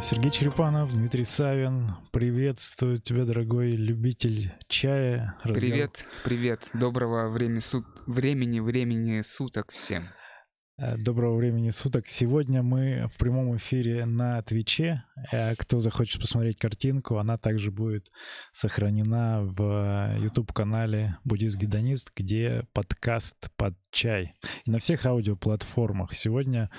Сергей Черепанов, Дмитрий Савин. Приветствую тебя, дорогой любитель чая. Разговор... Привет, привет. Доброго времени, сут... времени, времени суток всем. Э, доброго времени суток. Сегодня мы в прямом эфире на Твиче. Э, кто захочет посмотреть картинку, она также будет сохранена в YouTube-канале Буддист-гедонист, где подкаст под чай. И на всех аудиоплатформах. Сегодня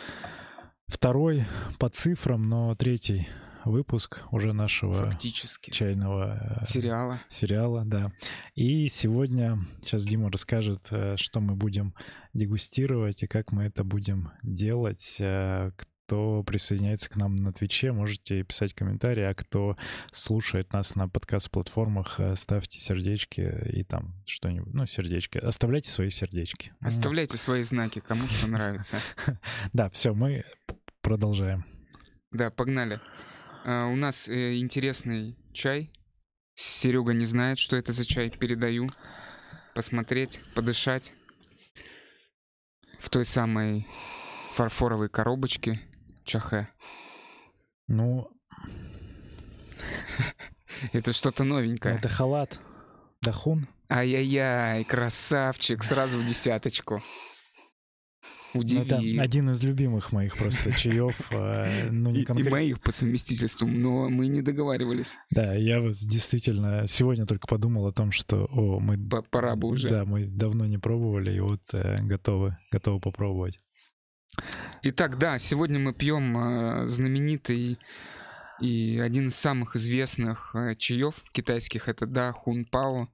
второй по цифрам, но третий выпуск уже нашего Фактически. чайного э, сериала. Сериала, да. И сегодня сейчас Дима расскажет, э, что мы будем дегустировать и как мы это будем делать. Э, кто присоединяется к нам на Твиче, можете писать комментарии, а кто слушает нас на подкаст-платформах, ставьте сердечки и там что-нибудь, ну, сердечки. Оставляйте свои сердечки. Оставляйте свои знаки, кому что нравится. Да, все, мы продолжаем. Да, погнали. А, у нас э, интересный чай. Серега не знает, что это за чай. Передаю. Посмотреть, подышать. В той самой фарфоровой коробочке чахе. Ну... Это что-то новенькое. Это халат. Дахун. Ай-яй-яй, красавчик, сразу в десяточку. Удивил. Это один из любимых моих просто чаев. А, ну, не конкрет... И моих по совместительству, но мы не договаривались. Да, я вот действительно сегодня только подумал о том, что о, мы... Пора бы уже. Да, мы давно не пробовали, и вот э, готовы, готовы попробовать. Итак, да, сегодня мы пьем э, знаменитый и один из самых известных э, чаев китайских, это, да, Хун Пао,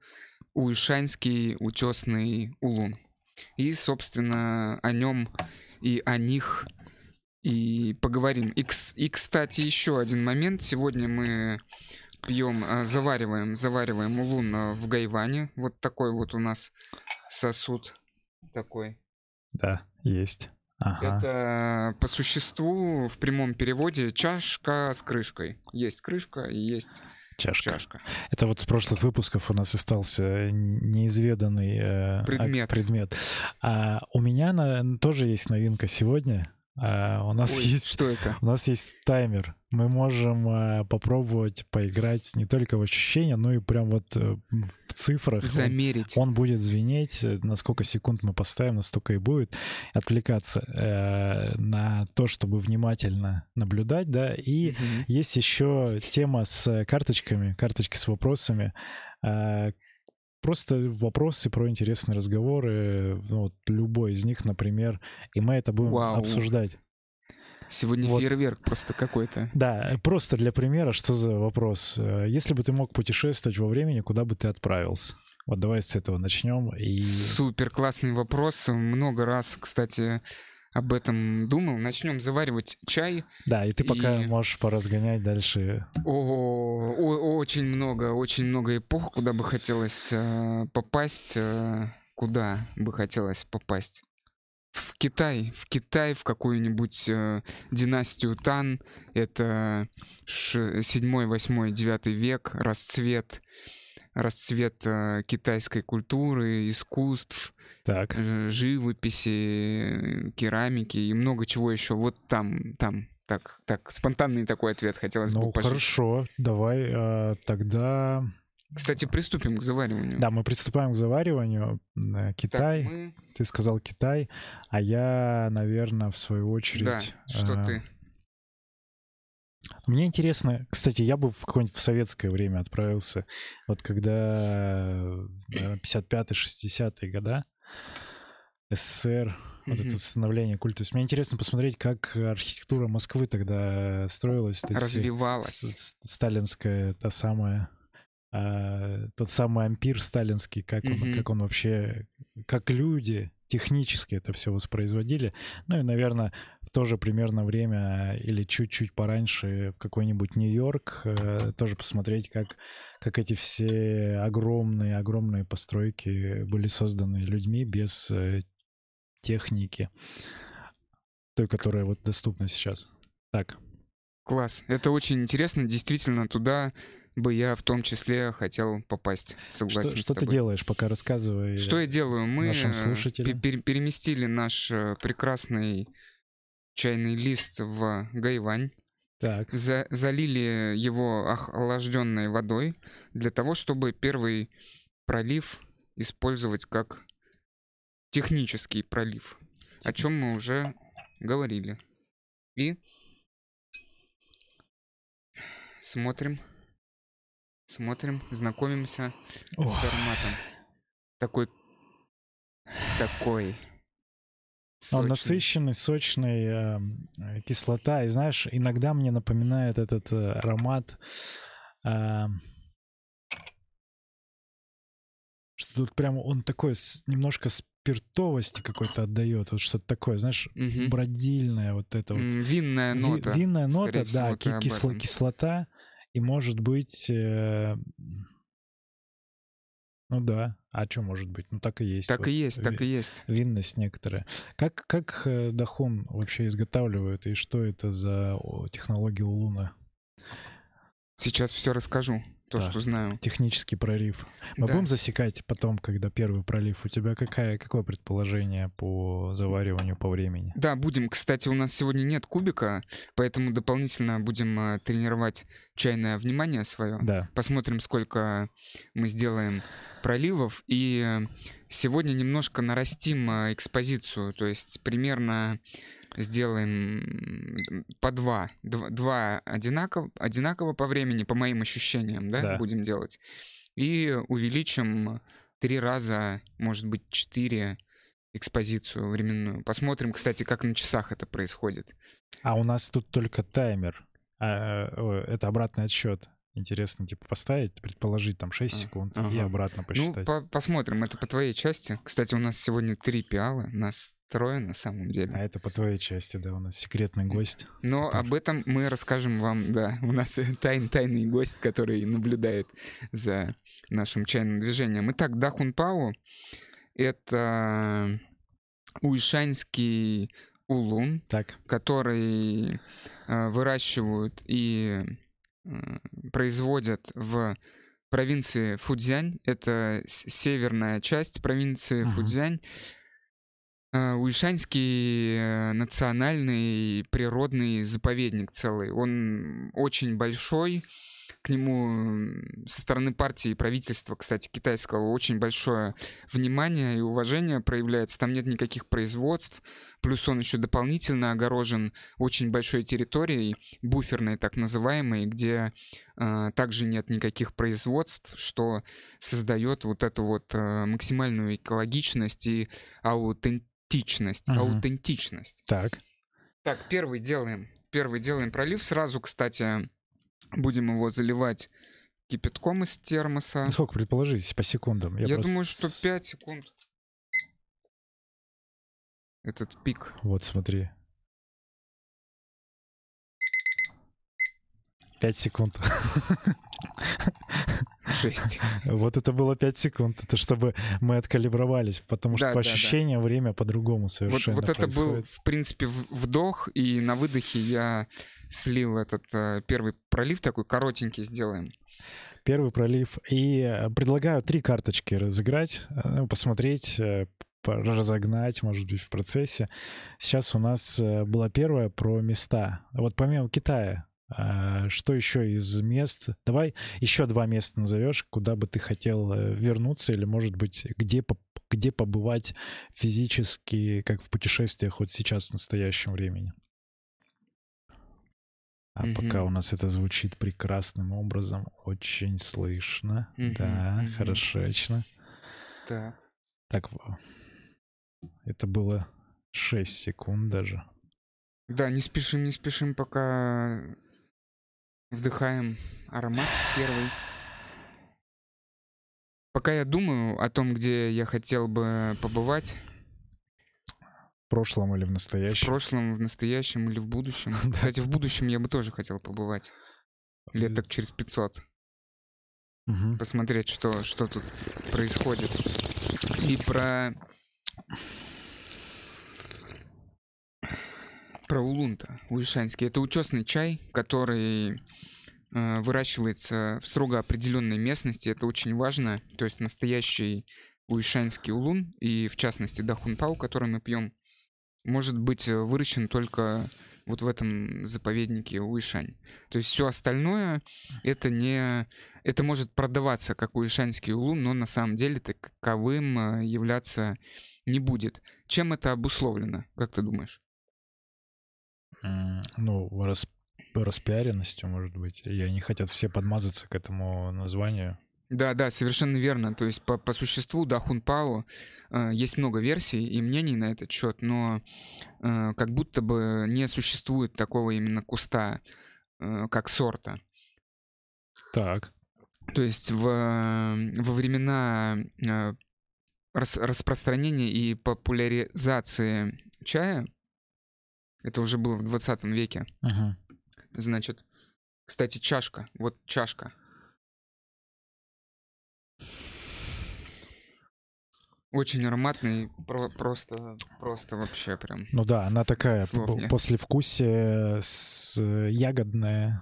Уишанский утесный улун. И, собственно, о нем и о них и поговорим. И, и кстати, еще один момент. Сегодня мы пьем, а, завариваем, завариваем улун в гайване. Вот такой вот у нас сосуд такой. Да, есть. Ага. Это по существу в прямом переводе чашка с крышкой. Есть крышка и есть Чашка. Чашка. Это вот с прошлых выпусков у нас остался неизведанный э, предмет. предмет. А у меня на, тоже есть новинка сегодня. А, у нас Ой, есть что это? У нас есть таймер. Мы можем а, попробовать поиграть не только в ощущения, но и прям вот а, в цифрах. Замерить. Он, он будет звенеть, э, на сколько секунд мы поставим, настолько и будет отвлекаться э, на то, чтобы внимательно наблюдать, да. И угу. есть еще тема с карточками, карточки с вопросами. Просто вопросы про интересные разговоры, ну, вот любой из них, например, и мы это будем Вау. обсуждать. Сегодня вот. фейерверк просто какой-то. Да, просто для примера, что за вопрос? Э, если бы ты мог путешествовать во времени, куда бы ты отправился? Вот давай с этого начнем. И... Супер классный вопрос. Много раз, кстати, об этом думал. Начнем заваривать чай. Да, и ты пока и... можешь поразгонять дальше. О, о, очень много, очень много эпох, куда бы хотелось э, попасть. Э, куда бы хотелось попасть? В Китай, в Китай, в какую-нибудь э, династию Тан. Это 7, 8, 9 век, расцвет, расцвет э, китайской культуры, искусств, так. живописи, керамики и много чего еще. Вот там, там. Так, так, спонтанный такой ответ хотелось ну, бы пожить. хорошо, давай а, тогда... Кстати, приступим к завариванию. Да, мы приступаем к завариванию. Э, Китай, так, мы... ты сказал Китай, а я, наверное, в свою очередь... Да, что а... ты? Мне интересно, кстати, я бы в какое-нибудь в советское время отправился, вот когда 55-60-е года, СССР, вот mm-hmm. это становление культа. То есть мне интересно посмотреть, как архитектура Москвы тогда строилась. Развивалась. Сталинская, та самая, а, тот самый ампир сталинский, как mm-hmm. он, как он вообще, как люди технически это все воспроизводили. Ну и, наверное, в то же примерно время или чуть-чуть пораньше в какой-нибудь Нью-Йорк э, тоже посмотреть, как, как эти все огромные-огромные постройки были созданы людьми без э, техники, той, которая вот доступна сейчас. Так. Класс. Это очень интересно. Действительно, туда бы я в том числе хотел попасть. Согласен. Что, что ты делаешь, пока рассказывай? Что я делаю? Мы? Пер переместили наш э, прекрасный чайный лист в Гайвань. Так. За, залили его охлажденной водой для того, чтобы первый пролив использовать как технический пролив, о чем мы уже говорили. И смотрим, смотрим, знакомимся Ох. с ароматом. Такой, такой. Сочный. Он насыщенный, сочный, э, кислота. И знаешь, иногда мне напоминает этот э, аромат, э, что тут прямо он такой немножко спиртовости какой-то отдает, вот что-то такое, знаешь, угу. бродильное вот это вот. Винная нота. Ви, винная нота, да, кисло, кислота. И может быть... Э, ну да, а что может быть? Ну так и есть. Так вот. и есть, так и есть. Винность некоторая. Как, как э, Дахун вообще изготавливают и что это за технология Улуна? Сейчас все расскажу то, да. что знаю. Технический прорив. Мы да. будем засекать потом, когда первый пролив. У тебя какая, какое предположение по завариванию по времени? Да, будем. Кстати, у нас сегодня нет кубика, поэтому дополнительно будем э, тренировать чайное внимание свое. Да. Посмотрим, сколько мы сделаем проливов. И сегодня немножко нарастим э, экспозицию. То есть примерно сделаем по два. Два одинаково, одинаково по времени, по моим ощущениям, да, да. будем делать. И увеличим три раза, может быть, четыре экспозицию временную. Посмотрим, кстати, как на часах это происходит. А у нас тут только таймер. А, это обратный отсчет. Интересно, типа, поставить, предположить там 6 а, секунд ага. и обратно ну, посчитать. Ну, по посмотрим, это по твоей части. Кстати, у нас сегодня три пиала, нас трое на самом деле. А это по твоей части, да, у нас секретный гость. Но который... об этом мы расскажем вам, да. У нас тайн тайный гость, который наблюдает за нашим чайным движением. Итак, Дахун Пау — это уишанский улун, так. который э, выращивают и производят в провинции Фудзянь. Это северная часть провинции uh-huh. Фудзянь. А, Уишаньский э, национальный природный заповедник целый. Он очень большой, к нему со стороны партии и правительства, кстати, китайского, очень большое внимание и уважение проявляется. Там нет никаких производств, плюс он еще дополнительно огорожен очень большой территорией, буферной так называемой, где э, также нет никаких производств, что создает вот эту вот э, максимальную экологичность и аутентичность. Угу. Аутентичность. Так. Так, первый делаем. Первый делаем пролив. Сразу, кстати, Будем его заливать кипятком из термоса. Ну, сколько предположить по секундам? Я, Я просто... думаю, что 5 секунд. Этот пик. Вот смотри. 5 секунд. 6. Вот это было 5 секунд. Это чтобы мы откалибровались, потому что да, по да, ощущениям да. время по-другому совершенно Вот, вот это был, в принципе, вдох, и на выдохе я слил этот э, первый пролив, такой коротенький сделаем. Первый пролив. И э, предлагаю три карточки разыграть, э, посмотреть, разогнать, может быть, в процессе. Сейчас у нас была первая про места. Вот помимо Китая, что еще из мест? Давай еще два места назовешь, куда бы ты хотел вернуться, или, может быть, где, где побывать физически, как в путешествиях вот сейчас, в настоящем времени. А mm-hmm. пока у нас это звучит прекрасным образом, очень слышно. Mm-hmm. Да, mm-hmm. хорошечно. Так. Так, это было 6 секунд даже. Да, не спешим, не спешим, пока вдыхаем аромат первый. Пока я думаю о том, где я хотел бы побывать, в прошлом или в настоящем? В прошлом, в настоящем или в будущем. Кстати, в будущем я бы тоже хотел побывать. Лет так через 500. Угу. Посмотреть, что, что тут происходит. И про... Про улунта, уишанский. Это учесный чай, который э, выращивается в строго определенной местности. Это очень важно. То есть настоящий уишанский улун, и в частности дахунпау, который мы пьем, может быть э, выращен только вот в этом заповеднике Уишань. То есть все остальное это не... Это может продаваться как уишаньский улун, но на самом деле таковым э, являться не будет. Чем это обусловлено, как ты думаешь? Ну, рас, распиаренностью, может быть. И они хотят все подмазаться к этому названию. Да, да, совершенно верно. То есть по, по существу, да, Хунпао э, есть много версий и мнений на этот счет, но э, как будто бы не существует такого именно куста, э, как сорта. Так. То есть в, во времена э, рас, распространения и популяризации чая, это уже было в 20 веке, uh-huh. значит, кстати, чашка, вот чашка, Очень ароматный, про- просто, просто вообще прям. Ну да, она такая после вкусия с ягодная,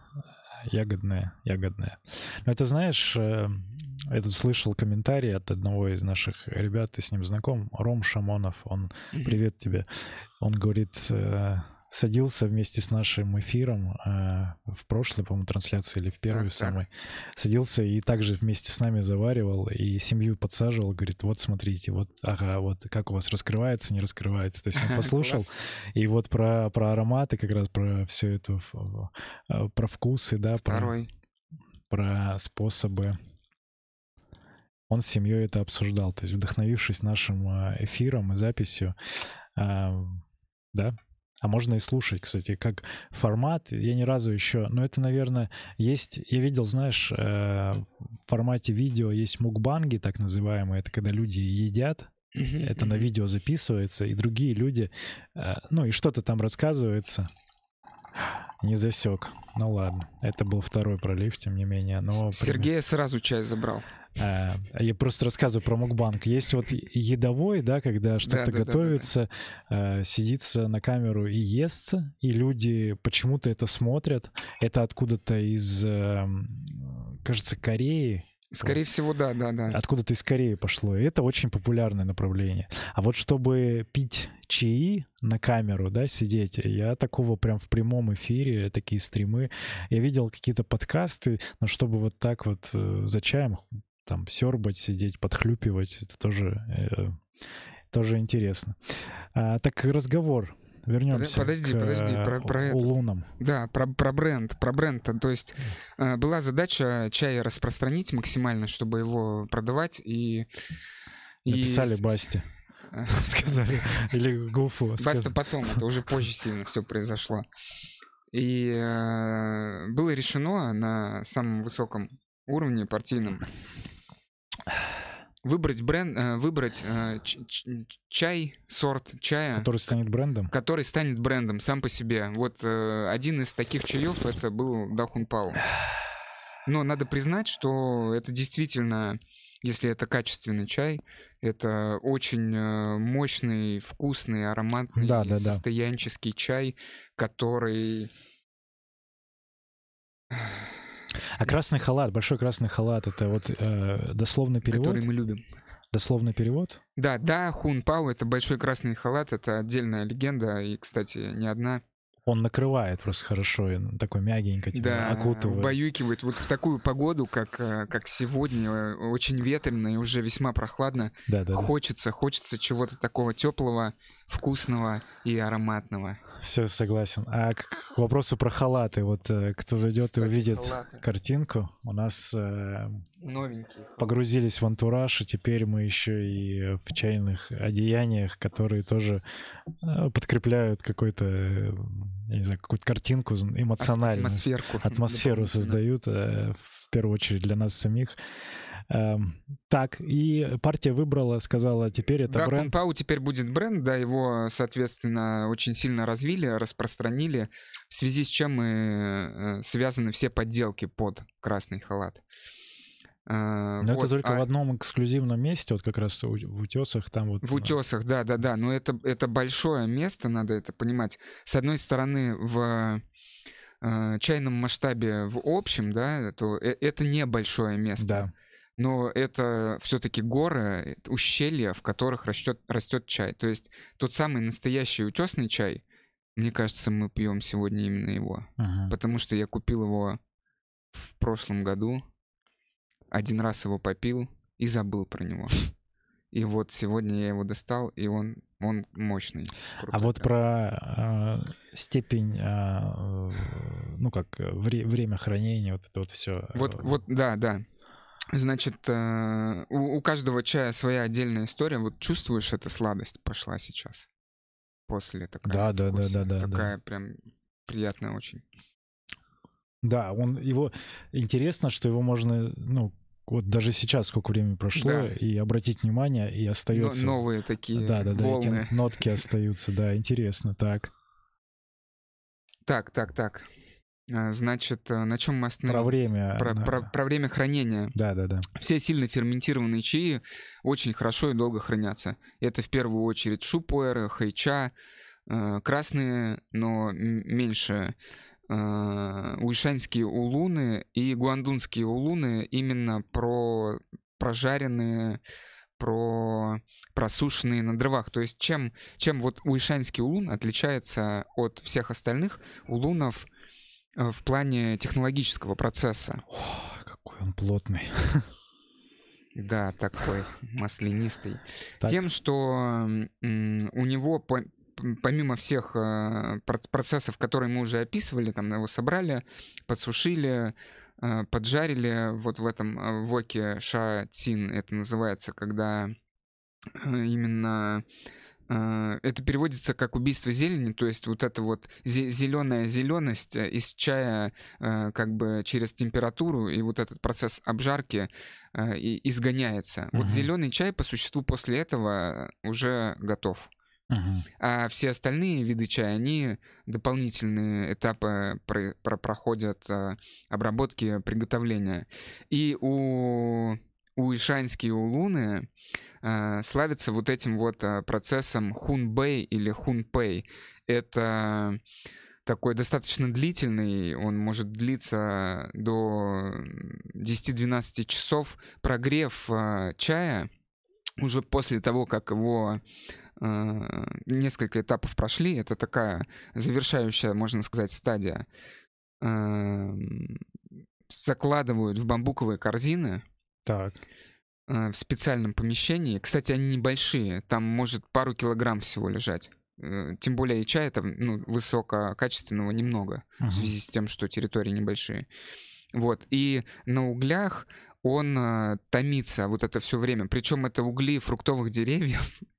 ягодная, ягодная. Но это знаешь, я тут слышал комментарий от одного из наших ребят, ты с ним знаком, Ром Шамонов, он, привет тебе, он говорит, э, садился вместе с нашим эфиром э, в прошлой, по-моему, трансляции или в первой так, самой. Так. Садился и также вместе с нами заваривал и семью подсаживал. Говорит, вот смотрите, вот, ага, вот как у вас раскрывается, не раскрывается. То есть он послушал. и вот про, про ароматы, как раз про все это, э, про вкусы, да. Второй. Про, про способы он с семьей это обсуждал. То есть, вдохновившись нашим э, эфиром и записью, э, да, а можно и слушать, кстати, как формат. Я ни разу еще, но это, наверное, есть. Я видел, знаешь, э, в формате видео есть мукбанги, так называемые. Это когда люди едят, это на видео записывается, и другие люди, э, ну и что-то там рассказывается. Не засек. Ну ладно, это был второй пролив, тем не менее. Но Сергея сразу чай забрал. А, я просто рассказываю про мукбанк. Есть вот едовой, да, когда что-то да, да, готовится, да, да. сидится на камеру и естся, и люди почему-то это смотрят. Это откуда-то из, эм, кажется, Кореи. Скорее вот. всего, да, да, да. Откуда-то из Кореи пошло. И это очень популярное направление. А вот чтобы пить чаи на камеру, да, сидеть, я такого прям в прямом эфире, такие стримы, я видел какие-то подкасты, но чтобы вот так вот э, за чаем там сербать, сидеть, подхлюпивать, это тоже, э, тоже интересно. А, так разговор. Вернемся подожди, к подожди, про, про это. улунам. Да, про, про бренд, про бренд. То есть э, была задача чай распространить максимально, чтобы его продавать и... Написали и... Басти. Сказали. Или Гуфу. Баста потом, это уже позже сильно все произошло. И э, было решено на самом высоком уровне партийном Выбрать бренд, э, выбрать э, чай, сорт чая. Который станет брендом? Который станет брендом сам по себе. Вот э, один из таких чаев это был Дахун Пау. Но надо признать, что это действительно, если это качественный чай, это очень мощный, вкусный, ароматный, да, да, состоянческий да. чай, который а красный халат, большой красный халат, это вот э, дословный перевод? Который мы любим. Дословный перевод? Да, да, Хун Пау — это большой красный халат, это отдельная легенда, и, кстати, не одна. Он накрывает просто хорошо, такой мягенько тебя да, окутывает. убаюкивает. Вот в такую погоду, как, э, как сегодня, очень ветрено и уже весьма прохладно, да, да, хочется, да. хочется чего-то такого теплого, вкусного и ароматного. Все, согласен. А к вопросу про халаты. Вот э, кто зайдет Кстати, и увидит халаты. картинку, у нас э, новенькие. Погрузились в антураж, и теперь мы еще и в чайных одеяниях, которые тоже э, подкрепляют какой-то, я не знаю, какую-то картинку эмоциональную. Атмосферку. Атмосферу создают, в первую очередь для нас самих. Эм, так, и партия выбрала, сказала, теперь это да, бренд. Пау теперь будет бренд, да, его, соответственно, очень сильно развили, распространили, в связи с чем и э, связаны все подделки под красный халат. Uh, но вот. это только а... в одном эксклюзивном месте, вот как раз в утесах там вот. В утесах, да, да, да. Но это это большое место, надо это понимать. С одной стороны в э, чайном масштабе в общем, да, то э, это небольшое место. Да но это все-таки горы, ущелья, в которых растет, растет чай. То есть тот самый настоящий утесный чай, Мне кажется, мы пьем сегодня именно его. Ага. Потому что я купил его в прошлом году, один раз его попил и забыл про него. И вот сегодня я его достал, и он, он мощный. А вот прям. про э, степень, э, ну как, э, вре- время хранения, вот это вот все. Вот, вот, да, да. Значит, э, у, каждого чая своя отдельная история. Вот чувствуешь, эта сладость пошла сейчас. После такая. Да, да, да, да, да, да. Такая прям приятная очень. Да, он его интересно, что его можно, ну, вот даже сейчас, сколько времени прошло, Да. и обратить внимание, и Но- остается. новые такие да, да, да, волны. эти нотки остаются, да, интересно, так. Так, так, так. А, Значит, э, на чем мы остановились? Про время. Про, про- про время хранения. Да, да, да. Все сильно ферментированные чаи очень хорошо и долго хранятся. Это в первую очередь шупуэры, хайча, э, красные, но меньше э, уишаньские улуны и гуандунские улуны именно про прожаренные, про просушенные на дровах. То есть чем, чем вот уишаньский улун отличается от всех остальных улунов в плане технологического процесса. Ой, какой он плотный. Да, такой маслянистый. Так. Тем, что у него помимо всех э, проц- процессов, которые мы уже описывали, там его собрали, подсушили, э, поджарили вот в этом э, воке ша цин, это называется, когда э, именно э, это переводится как убийство зелени, то есть вот эта вот зеленая зеленость из чая э, как бы через температуру и вот этот процесс обжарки э, и изгоняется. Вот Мгм. зеленый чай по существу после этого уже готов. Мгм. А все остальные виды чая, они дополнительные этапы про- про- проходят э, обработки, приготовления. И у, у ишаньские улуны э, славятся вот этим вот э, процессом хунбэй или хунпэй. Это такой достаточно длительный, он может длиться до 10-12 часов. Прогрев э, чая уже после того, как его э, несколько этапов прошли, это такая завершающая, можно сказать, стадия. Эм, Закладывают в бамбуковые корзины Так. Э, в специальном помещении. Кстати, они небольшие, там может пару килограмм всего лежать. Э, Тем более и чая там ну, высококачественного немного в Мгм. связи с тем, что территории небольшие. Вот. И на углях он э, томится вот это все время. Причем это угли фруктовых деревьев.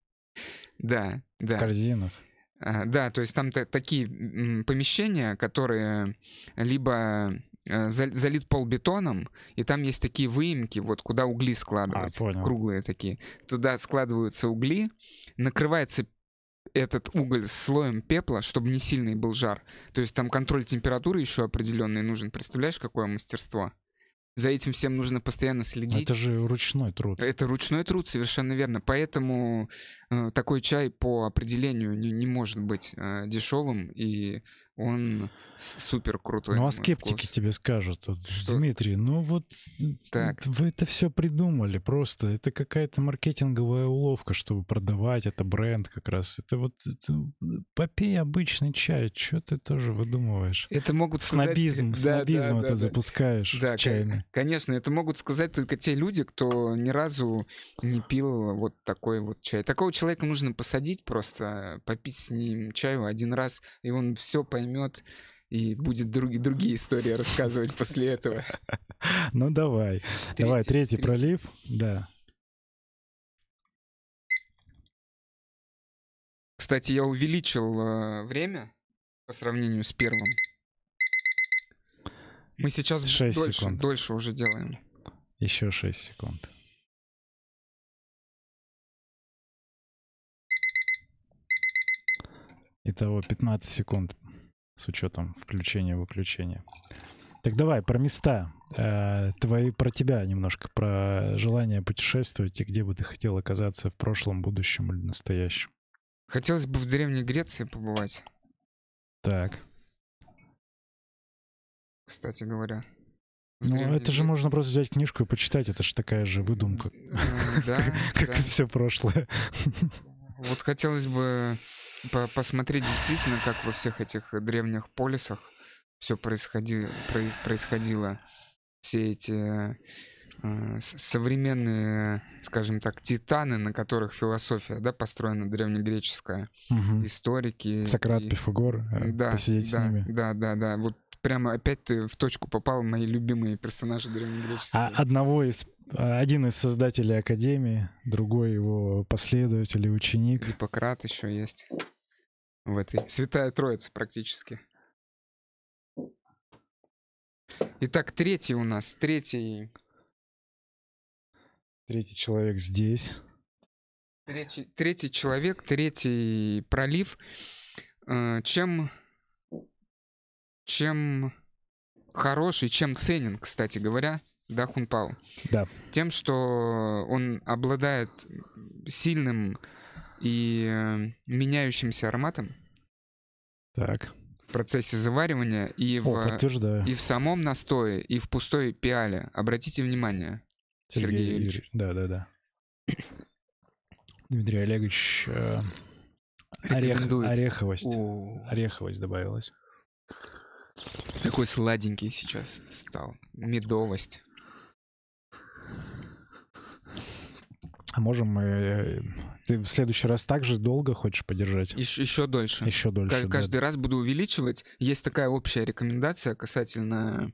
Да, В да. корзинах. А, Да, то есть там та- такие помещения, которые либо залит пол бетоном, и там есть такие выемки, вот куда угли складывать, А, понял. круглые такие. Туда складываются угли, накрывается этот уголь слоем пепла, чтобы не сильный был жар. То есть там контроль температуры еще определенный нужен. Представляешь, какое мастерство? За этим всем нужно постоянно следить. Это же ручной труд. Это ручной труд, совершенно верно. Поэтому э, такой чай по определению не, не может быть э, дешевым, и он супер крутой. Ну а скептики вкус. тебе скажут, вот, Что? Дмитрий, ну вот Так. вы это все придумали просто. Это какая-то маркетинговая уловка, чтобы продавать, это бренд как раз. Это вот это, попей обычный чай, что ты тоже выдумываешь? Это могут сказать... Снобизм, Да, снобизм да, это да, да. запускаешь Да, чайный. кон- конечно, это могут сказать только те люди, кто ни разу не пил вот такой вот чай. Такого человека нужно посадить просто, попить с ним чаю один раз, и он все поймет и будет други- другие истории рассказывать после этого. Ну давай, давай, третий третий. пролив, да. Кстати, я увеличил э, время по сравнению с первым. Мы сейчас дольше, секунд. дольше уже делаем. Еще 6 секунд. Итого 15 секунд с учетом включения-выключения. Так давай, про места. Э, твои, про тебя немножко, про желание путешествовать и где бы ты хотел оказаться в прошлом, будущем или настоящем. Хотелось бы в Древней Греции побывать, Так. кстати говоря. Ну, это же Греции. можно просто взять книжку и почитать, это же такая же выдумка, Да, как да. и все прошлое. Вот хотелось бы по посмотреть действительно, как во всех этих древних полисах все происходило, проис происходило. Все эти э, современные, скажем так, титаны, на которых философия да, построена древнегреческая, угу. историки. Сократ, и... Пифагор, э, да, посидеть да, с ними. Да, да, да. Вот прямо опять ты в точку попал, мои любимые персонажи древнегреческие. А одного из один из создателей Академии, другой его последователь и ученик. Гиппократ еще есть в этой. Святая Троица практически. Итак, третий у нас, третий... Третий человек здесь. Третий, третий человек, третий пролив. Э, чем чем хороший, чем ценен, кстати говоря, да, Хунпао? Да. Тем, что он обладает сильным и э, меняющимся ароматом. Так. В процессе заваривания и в, О, подтверждаю. и в самом настое, и в пустой пиале. Обратите внимание, Сергей, Сергей Юрьевич. Юрьевич. Да, да, да. Дмитрий Олегович, э, орех, ореховость. О. Ореховость добавилась. Такой сладенький сейчас стал. Медовость. А можем мы... Э, ты в следующий раз также долго хочешь подержать? Еще, еще дольше. Еще дольше, К- Каждый да. раз буду увеличивать. Есть такая общая рекомендация касательно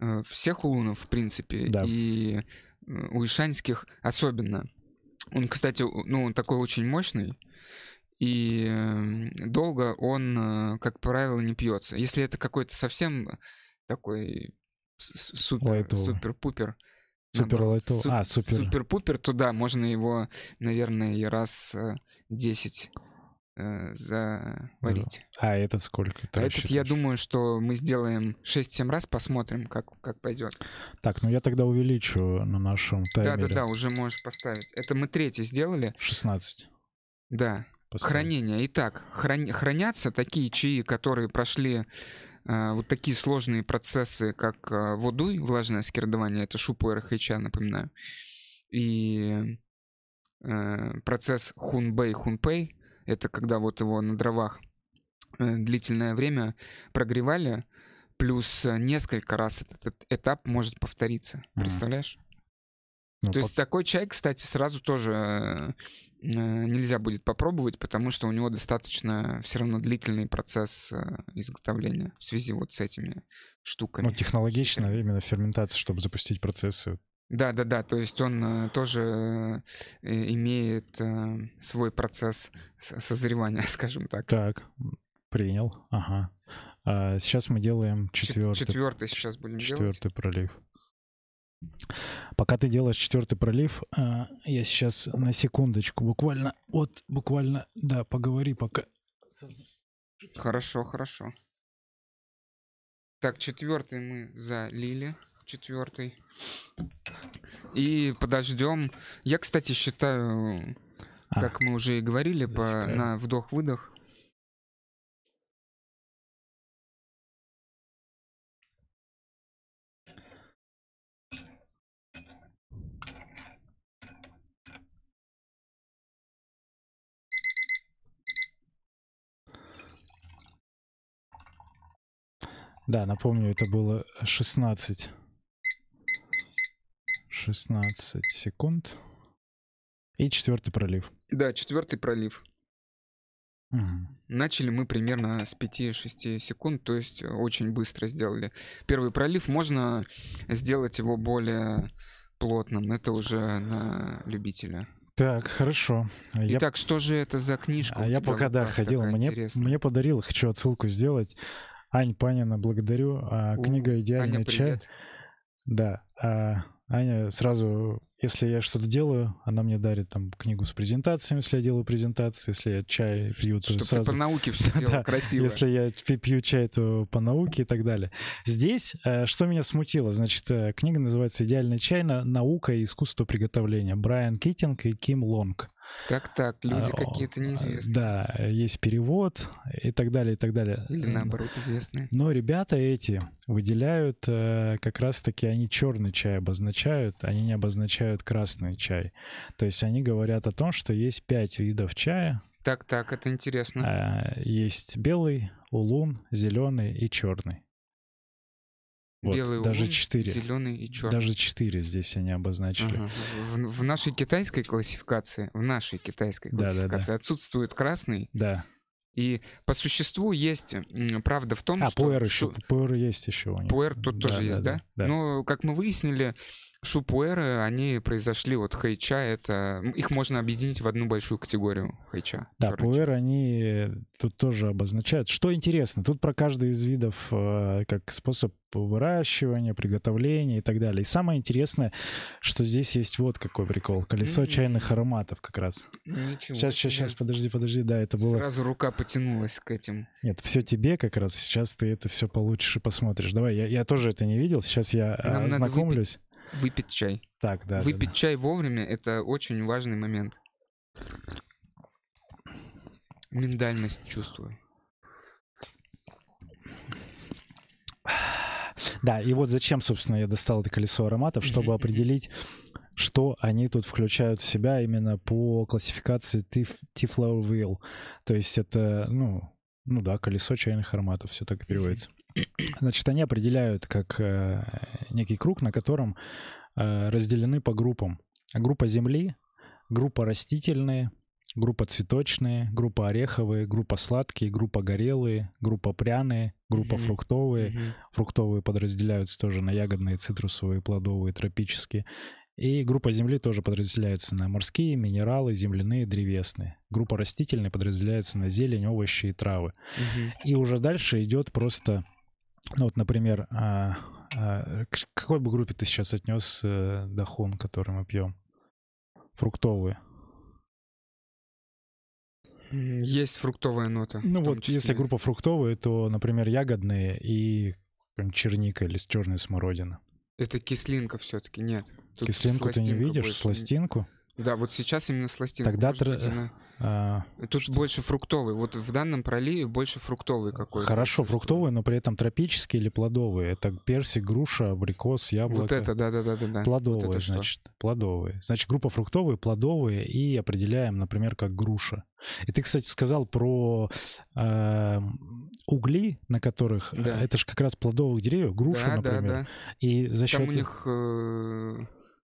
э, всех улунов, в принципе, да. и э, у ишанских особенно. Он, кстати, ну, он такой очень мощный, и эм, долго он, э, как правило, не пьется. Если это какой-то совсем такой супер, супер-пупер, Супер лайтовый. А, супер. Супер-пупер, то да, можно его, наверное, и раз 10 э, э, заварить. А этот сколько? а этот, я думаю, что мы сделаем 6-7 раз, посмотрим, как, как пойдет. Так, ну я тогда увеличу на нашем таймере. Да-да-да, уже можешь поставить. Это мы третий сделали. 16. Да. Поставить. Хранение. Итак, хран... хранятся такие чаи, которые прошли вот такие сложные процессы, как э, водуй, влажное скирдование, это шупу РХЧ, напоминаю, и э, процесс хунбэй хунпэй, это когда вот его на дровах э, длительное время прогревали, плюс несколько раз этот этап может повториться. Представляешь? Ну, То по... есть такой чай, кстати, сразу тоже Э, нельзя будет попробовать, потому что у него достаточно все равно длительный процесс э, изготовления в связи вот с этими штуками. Ну, технологично именно ферментация, чтобы запустить процессы. Да, да, да. То есть он э, тоже имеет свой процесс созревания, скажем так. Так, принял. Ага. А сейчас мы делаем четвертый. Четвертый сейчас будем четвертый делать. Четвертый пролив. Пока ты делаешь четвертый пролив, а, я сейчас на секундочку, буквально, вот, буквально, да, поговори пока. Хорошо, хорошо. Так, четвертый мы залили. Четвертый. И подождем. Я, кстати, считаю, а, как мы уже и говорили, по, на вдох-выдох Да, напомню, это было 16. 16 секунд. И четвертый пролив. Да, четвертый пролив. Угу. Начали мы примерно с 5-6 секунд, то есть очень быстро сделали. Первый пролив можно сделать его более плотным. Это уже на любителя. Так, хорошо. Итак, я... что же это за книжка? А я пока да ходил, мне, мне подарил, хочу отсылку сделать. Ань Панина, благодарю. А, книга «Идеальный Аня, чай». Да. А, Аня сразу, если я что-то делаю, она мне дарит там книгу с презентациями, если я делаю презентации, если я чай пью, то Чтобы сразу... по науке все да, делал красиво. Если я пью чай, то по науке и так далее. Здесь, э, что меня смутило, значит, э, книга называется «Идеальный чай. Наука и искусство приготовления». Брайан Китинг и Ким Лонг. Так-так, люди а, какие-то неизвестные. Да, есть перевод и так далее, и так далее. Или наоборот известные. Но ребята эти выделяют э, как раз-таки, они черный чай обозначают, они не обозначают красный чай. То есть они говорят о том, что есть пять видов чая. Так-так, это интересно. А, есть белый, улун, зеленый и черный. Вот, Белый даже улун, 4. зеленый и черный. Даже четыре здесь они обозначили. Ага. В, в нашей китайской классификации, в нашей китайской классификации да, да, да. отсутствует красный. Да. И по существу есть правда в том, а, что... А, пуэр еще, пуэр есть еще у них. Пуэр тут да, тоже да, есть, да? да? Но, как мы выяснили, Шупуэры, они произошли, вот хайча, это... Их можно объединить в одну большую категорию хайча. Да, пуэры, они тут тоже обозначают. Что интересно, тут про каждый из видов э, как способ выращивания, приготовления и так далее. И самое интересное, что здесь есть вот какой прикол. Колесо mm-hmm. чайных ароматов как раз. Ничего сейчас, сейчас, сейчас, подожди, подожди, да, это было... Сразу рука потянулась к этим. Нет, все тебе как раз. Сейчас ты это все получишь и посмотришь. Давай, я, я тоже это не видел. Сейчас я Нам ознакомлюсь. Выпить чай. Так, да. Выпить да, чай вовремя — это очень важный момент. Миндальность чувствую. Да, и вот зачем, собственно, я достал это колесо ароматов, чтобы определить, что они тут включают в себя именно по классификации Tiflower Wheel. То есть это, ну, ну да, колесо чайных ароматов, все так и переводится. Значит, они определяют как э, некий круг, на котором э, разделены по группам. Группа земли, группа растительные, группа цветочные, группа ореховые, группа сладкие, группа горелые, группа пряные, группа mm-hmm. фруктовые. Mm-hmm. Фруктовые подразделяются тоже на ягодные, цитрусовые, плодовые, тропические. И группа земли тоже подразделяется на морские, минералы, земляные, древесные. Группа растительные подразделяется на зелень, овощи и травы. Угу. И уже дальше идет просто ну вот, например, а, а, к какой бы группе ты сейчас отнес э, дахун, который мы пьем? Фруктовые. Есть фруктовая нота. Ну вот, числе. если группа фруктовые, то, например, ягодные и черника или с черной смородина. Это кислинка все-таки, нет. Тут Кислинку ты не видишь, сластинку? Да, вот сейчас именно сластинка. Тогда тр... быть, она... а... тут что? больше фруктовый. Вот в данном проливе больше фруктовый какой-то. Хорошо, фруктовый, но при этом тропический или плодовый? Это персик, груша, абрикос, яблоко. Вот это, да, да, да, да. Плодовые, вот значит, что? плодовые. Значит, группа фруктовые, плодовые и определяем, например, как груша. И ты, кстати, сказал про э, угли, на которых да. это же как раз плодовых деревьев, груша, да, например. Да, да. И за счет Там у них э,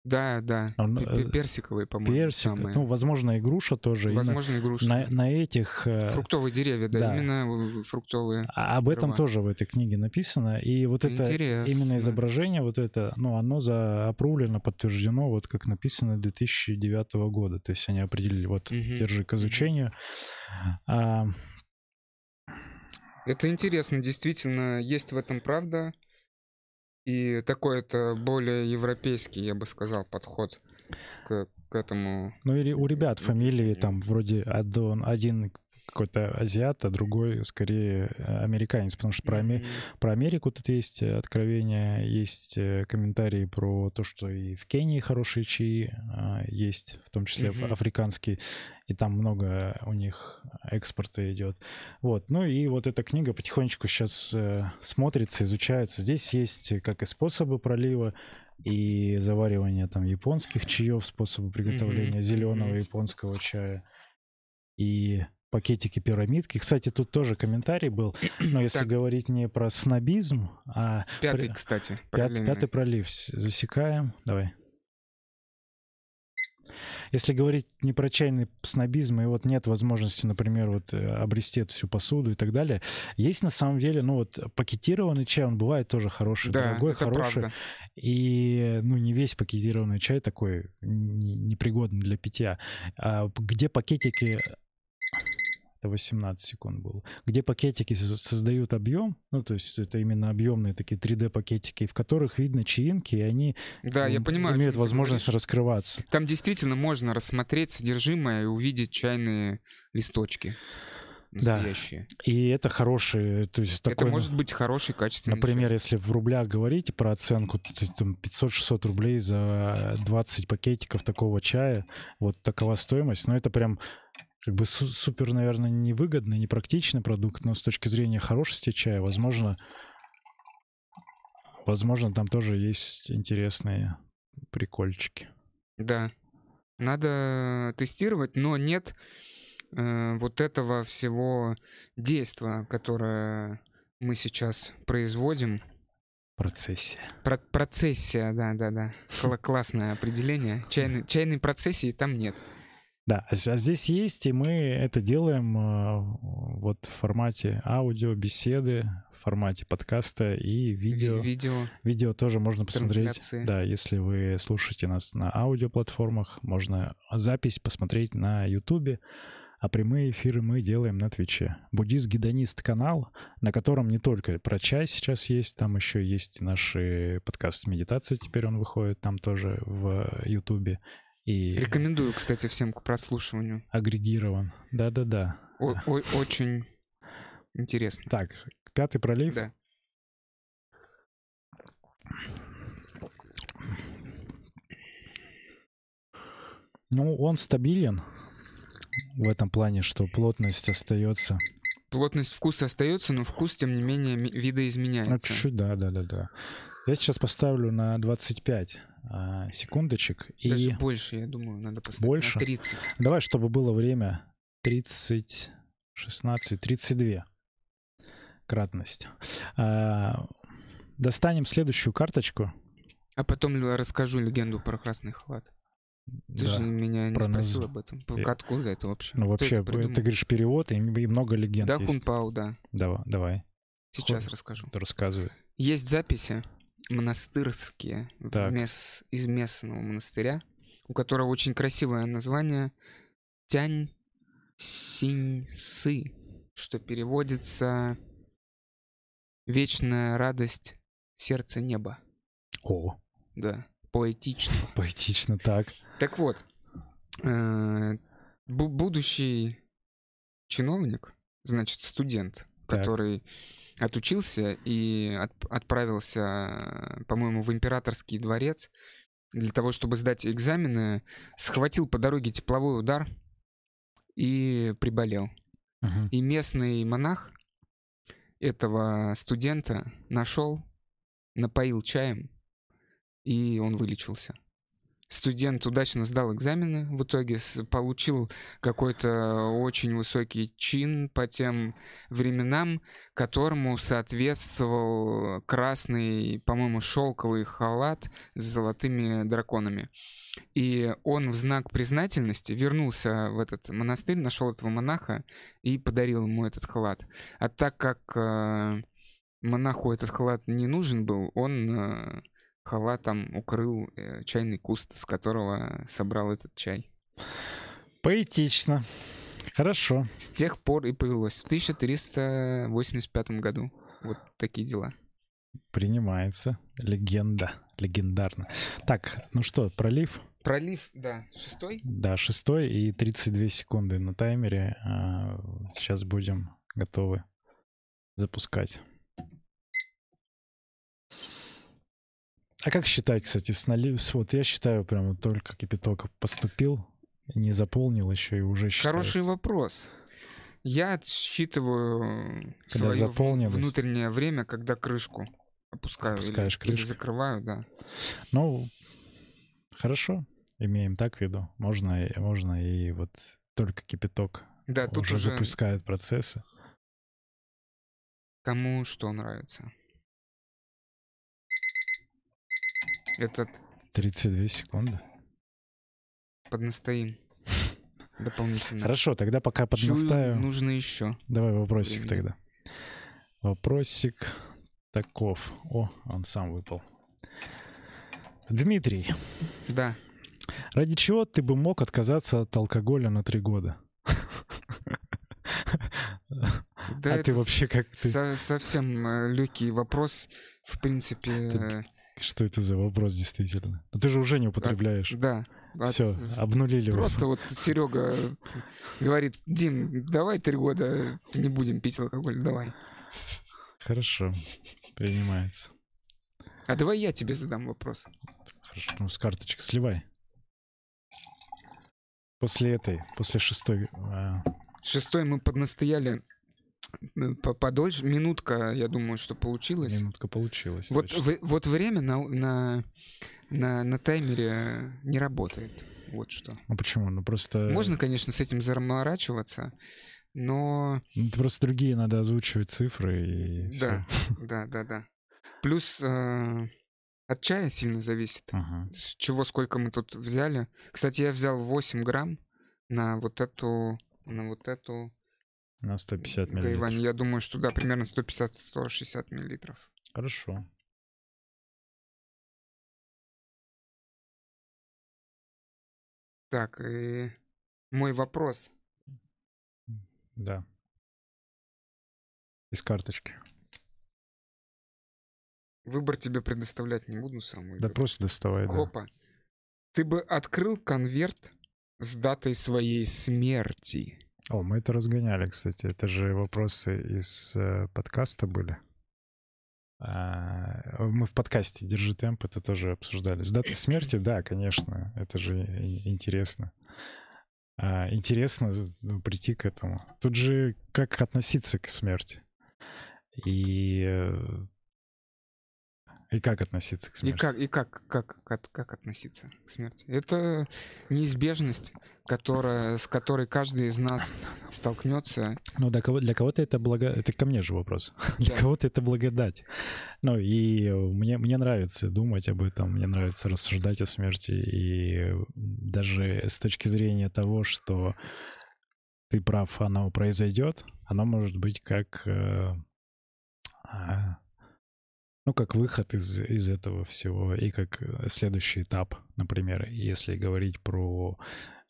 да, да. Он, э, Персиковые, по-моему. Персик, самые. ну, возможно, и груша тоже. Возможно, и груша. На, на этих... Э, фруктовые деревья, да, да. именно фруктовые. А об этом тоже в этой книге написано. И вот это Интересно. именно изображение, вот это, ну, оно заопрувлено, подтверждено, вот как написано 2009 года. То есть они определили, вот, угу. держи к изучению. А... Это интересно, действительно, есть в этом правда. И такой это более европейский, я бы сказал, подход к, к этому. Ну или у ребят фамилии там вроде один какой-то азиат, а другой скорее э, американец, потому что про, mm-hmm. про Америку тут есть откровения, есть э, комментарии про то, что и в Кении хорошие чаи а, есть, в том числе mm-hmm. африканские, и там много у них экспорта идет. Вот, ну и вот эта книга потихонечку сейчас э, смотрится, изучается. Здесь есть как и способы пролива, и заваривание там японских чаев, способы приготовления mm-hmm. зеленого mm-hmm. японского чая. И пакетики пирамидки. Кстати, тут тоже комментарий был, но если так. говорить не про снобизм, а... Пятый, кстати. Пят, пятый пролив. Засекаем. Давай. Если говорить не про чайный снобизм, и вот нет возможности, например, вот э, обрести эту всю посуду и так далее, есть на самом деле, ну вот пакетированный чай, он бывает тоже хороший, да, дорогой, хороший. Правда. И, ну, не весь пакетированный чай такой непригодный для питья. А где пакетики это 18 секунд было, где пакетики создают объем, ну, то есть это именно объемные такие 3D-пакетики, в которых видно чаинки, и они да, я понимаю, имеют возможность раскрываться. Там действительно можно рассмотреть содержимое и увидеть чайные листочки. настоящие. Да. И это хорошие, то есть такой, Это может быть хороший, качественный Например, чай. если в рублях говорить про оценку, то, там 500-600 рублей за 20 пакетиков такого чая, вот такова стоимость, но это прям как бы супер, наверное, невыгодный, непрактичный продукт, но с точки зрения хорошести чая, возможно, возможно, там тоже есть интересные прикольчики. Да, надо тестировать, но нет э, вот этого всего действия, которое мы сейчас производим. Процессия. Про процессия, да, да, да. Кл классное определение. Чайной, чайной процессии там нет. Да, а, а здесь есть, и мы это делаем э, вот в формате аудио, беседы, в формате подкаста и видео. Видео. Видео тоже можно посмотреть. Да, если вы слушаете нас на аудиоплатформах, можно запись посмотреть на Ютубе. А прямые эфиры мы делаем на Твиче. Буддист-гедонист канал, на котором не только про чай сейчас есть, там еще есть наши подкасты медитации, теперь он выходит там тоже в Ютубе. И Рекомендую, кстати, всем к прослушиванию. Агрегирован. Да-да-да. Очень интересно. Так, пятый пролив. Да. Ну, он стабилен в этом плане, что плотность остается. Плотность вкуса остается, но вкус, тем не менее, видоизменяется. Ну, чуть-чуть, да, да, да, да. Я сейчас поставлю на 25 а, секундочек. Даже и... больше, я думаю, надо поставить больше? на 30. Давай, чтобы было время 30, 16, 32 кратность. А, достанем следующую карточку. А потом расскажу легенду про красный халат. Ты да, же меня не спросил нас... об этом. Я... Откуда это вообще? Ну, вообще, ты говоришь перевод, и, и много легенд Да, Хунпау, да. Давай, давай. Сейчас Ход... расскажу. Рассказывай. Есть записи монастырские мес, из местного монастыря, у которого очень красивое название Тянь Синь Сы, что переводится «Вечная радость сердца неба». О. Да, поэтично. Поэтично, так. Так вот, э, будущий чиновник, значит, студент, так. который отучился и от, отправился, по-моему, в императорский дворец для того, чтобы сдать экзамены, схватил по дороге тепловой удар и приболел. Uh-huh. И местный монах этого студента нашел, напоил чаем, и он вылечился студент удачно сдал экзамены, в итоге получил какой-то очень высокий чин по тем временам, которому соответствовал красный, по-моему, шелковый халат с золотыми драконами. И он в знак признательности вернулся в этот монастырь, нашел этого монаха и подарил ему этот халат. А так как э, монаху этот халат не нужен был, он э, халатом укрыл э, чайный куст, с которого собрал этот чай. Поэтично. Хорошо. С тех пор и повелось. В 1385 году. Вот такие дела. Принимается. Легенда. Легендарно. Так, ну что, пролив? Пролив, да. Шестой? Да, шестой и 32 секунды на таймере. А, сейчас будем готовы запускать. А как считать, кстати, с налив... Вот я считаю, прямо только кипяток поступил, не заполнил еще и уже считается. Хороший вопрос. Я отсчитываю когда свое внутреннее время, когда крышку опускаю. Опускаешь или, крышку. Или закрываю, да. Ну, хорошо. Имеем так в виду. Можно, можно и вот только кипяток да, тут уже, уже запускает процессы. Кому что нравится. Этот... 32 секунды. Поднастоим. Дополнительно. Хорошо, тогда пока поднаставим. Чую, нужно еще. Давай вопросик времени. тогда. Вопросик таков. О, он сам выпал. Дмитрий. Да. Ради чего ты бы мог отказаться от алкоголя на три года? Да а ты вообще как ты? Со совсем э, легкий вопрос. В принципе, что это за вопрос, действительно? Но ну, ты же уже не употребляешь. Да. от- Все, обнулили его. Просто вот Серега говорит, Дим, давай три года не будем пить алкоголь, давай. Хорошо, принимается. А давай я тебе задам вопрос. Хорошо, ну с карточек сливай. После этой, после шестой. а, Шестой мы поднастояли по- подольше. Минутка, я думаю, что получилось. минутка получилась. Вот, точно. вы- вот время на, на, на, на таймере не работает. Вот что. Ну почему? Ну просто... Можно, конечно, с этим заморачиваться, но Ну, это просто другие надо озвучивать цифры и да, да, да, да. Плюс э, от чая сильно зависит. Ага. С чего сколько мы тут взяли. Кстати, я взял 8 грамм на вот эту, на вот эту На 150 Гайвань. миллилитров. Я думаю, что да, примерно 150-160 миллилитров. Хорошо. Так, и мой вопрос. Да. Из карточки. Выбор тебе предоставлять не буду сам. Да просто доставай, да. Хопа. Ты бы открыл конверт с датой своей смерти. О, мы это разгоняли, кстати. Это же вопросы из э, подкаста были. А, мы в подкасте «Держи темп» это тоже обсуждали. С датой смерти, да, конечно. Это же и- интересно. А, интересно ну, прийти к этому. Тут же как относиться к смерти. И, э, и как относиться к И смерти. как, и как, как, как, как относиться к смерти? Это неизбежность, которая, с которой каждый из нас столкнется. Ну, для, кого, для кого-то это благо... Это ко мне же вопрос. Для Да. кого-то это благодать. Ну, и мне, мне нравится думать об этом, мне нравится рассуждать о смерти. И даже с точки зрения того, что ты прав, оно произойдет, оно может быть как... э, а, ну, как выход из, из этого всего и как следующий этап, например, если говорить про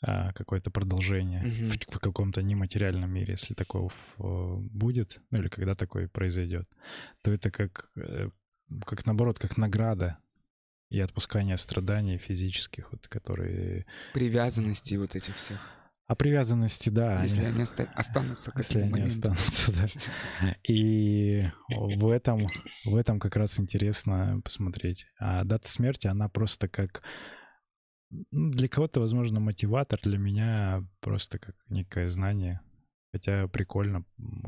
какое-то продолжение Мгм. в, в каком-то нематериальном мире, если такого э, будет, ну или когда такое произойдет, то это как, э, как наоборот, как награда и отпускание страданий физических, вот, которые... Привязанности вот этих всех. А привязанности, да, Если они- они оста- останутся к если они моменту. останутся, да. И в этом, в этом как раз интересно посмотреть. А дата смерти, она просто как... ну, Для кого-то, возможно, мотиватор, для меня просто как некое знание. Хотя прикольно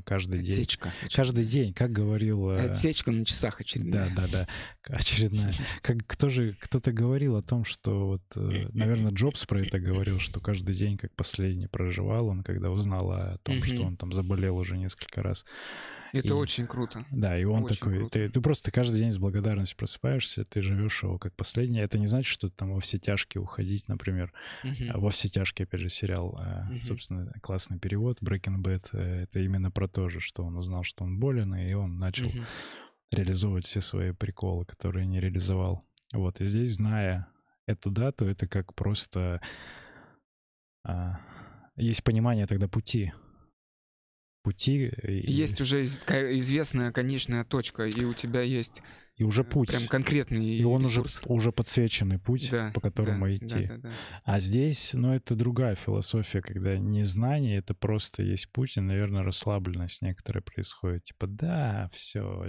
каждый день. Отсечка. Каждый день, как говорил... э, Отсечка на часах очередная. Да, да, да. Очередная. Как кто же, кто-то говорил о том, что вот, наверное, Джобс про это говорил, что каждый день как последний проживал он, когда узнал о том, что он там заболел уже несколько раз. Это И- очень круто. Да, и он Очень такой, круто. ты, ты просто каждый день с благодарностью просыпаешься, ты живешь его как последний. Это не значит, что там во все тяжкие уходить, например. А Во все тяжкие, опять же, сериал, Мгм. собственно, классный перевод. Breaking Bad э, это именно про то же, что он узнал, что он болен, и он начал Мгм. реализовывать все свои приколы, которые не реализовал. Вот, и здесь, зная эту дату, это как просто... а, есть понимание тогда пути. Пути и, Есть уже известная конечная точка, и у тебя есть и уже э, путь. прям конкретный И он уже, ресурс. уже подсвеченный путь, Да, по которому да, идти. да, да, да. А здесь, ну, это другая философия, когда не знание, это просто есть путь, и, наверное, расслабленность некоторая происходит. Типа, да, все,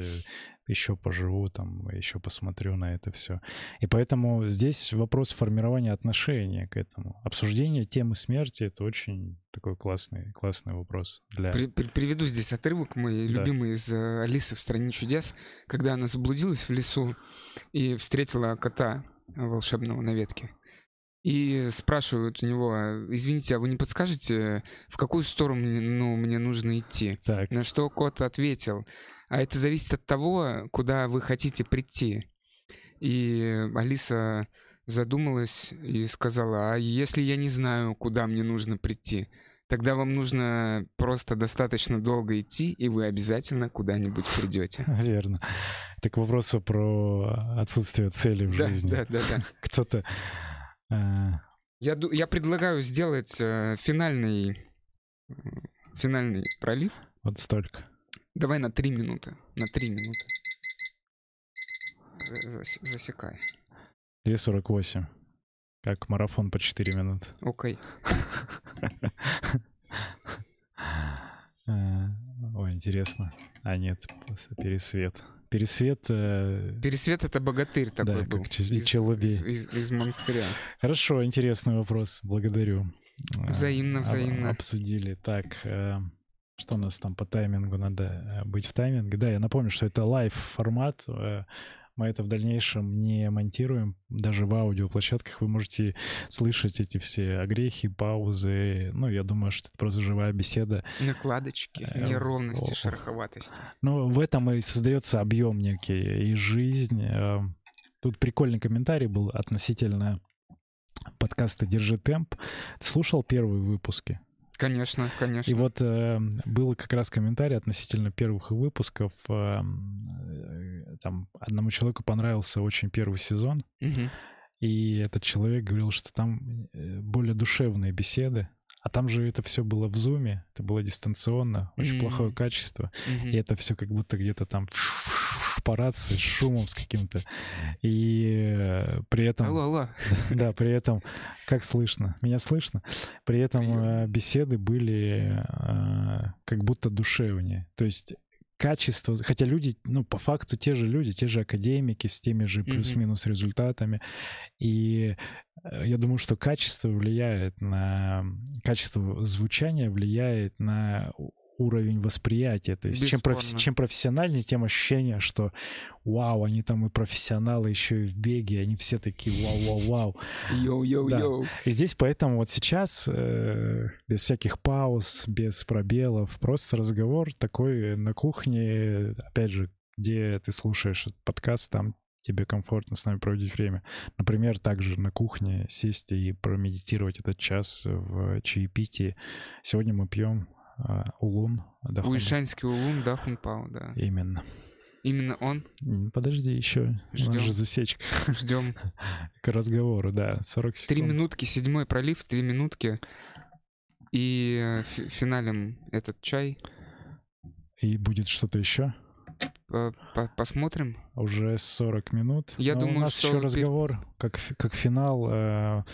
еще поживу там, еще посмотрю на это все. И поэтому здесь вопрос формирования отношения к этому. Обсуждение темы смерти — это очень такой классный, классный вопрос для... При- при- приведу здесь отрывок мой Да. любимый из э, Алисы в стране чудес, когда она заблудилась в лесу и встретила кота волшебного на ветке. И спрашивают у него, «А, извините, а вы не подскажете, в какую сторону ну, мне нужно идти? Так, На что кот ответил, а это зависит от того, куда вы хотите прийти. И Алиса задумалась и сказала, а если я не знаю, куда мне нужно прийти, тогда вам нужно просто достаточно долго идти, и вы обязательно куда-нибудь придете. верно. Так к вопросу про отсутствие цели в Да, жизни. да, да, да. Кто-то... э, Я, я предлагаю сделать э, финальный, финальный пролив. вот столько. Давай на три минуты. На три минуты. За- зас- засекай. 2.48. как марафон по 4 минуты. Окей. Э, ой, интересно. А нет, пересвет. Пересвет... Э... Пересвет — это богатырь такой да, был. Как из, Челубей. Из, из, из монастыря. Хорошо, интересный вопрос. Благодарю. Взаимно, э, взаимно. Обсудили. Так, э, что у нас там по таймингу? Надо быть в тайминге. Да, я напомню, что это live формат. Мы это в дальнейшем не монтируем. Даже в аудиоплощадках вы можете слышать эти все огрехи, паузы. Ну, я думаю, что это просто живая беседа. Накладочки, э, неровности, шероховатости. Ну, в этом и создается объем некий и жизнь. Э, тут прикольный комментарий был относительно подкаста «Держи темп». Ты слушал первые выпуски? Конечно, конечно. И вот э, был как раз комментарий относительно первых выпусков. Э, э, там одному человеку понравился очень первый сезон. Угу. И этот человек говорил, что там э, более душевные беседы. А там же это все было в зуме, это было дистанционно, очень mm-hmm. плохое качество. Mm-hmm. И это все как будто где-то там по рации с шумом с каким-то. И при этом... Алло, алло. Да, при этом... Как слышно? Меня слышно? При этом э, беседы были э, как будто душевнее. То есть качество, хотя люди, ну, по факту те же люди, те же академики с теми же плюс-минус результатами. И я думаю, что качество влияет на... Качество звучания влияет на уровень восприятия. То есть чем, профи- чем профессиональнее, тем ощущение, что вау, они там и профессионалы еще и в беге, они все такие вау-вау-вау. Йоу-йоу-йоу. Да. И здесь поэтому вот сейчас э, без всяких пауз, без пробелов, просто разговор такой на кухне, опять же, где ты слушаешь этот подкаст, там тебе комфортно с нами проводить время. Например, также на кухне сесть и промедитировать этот час в чаепитии. Сегодня мы пьем Улун. Дахун. Уишанский Улун Дахун Пау, да. Именно. Именно он? Подожди еще. Ждем. У нас же засечка. Ждем. К разговору, да. 40 секунд. Три минутки, седьмой пролив, три минутки. И э, финалем этот чай. И будет что-то еще? Посмотрим. Уже 40 минут. Я Но думаю, у нас что еще разговор, как, как финал. Э,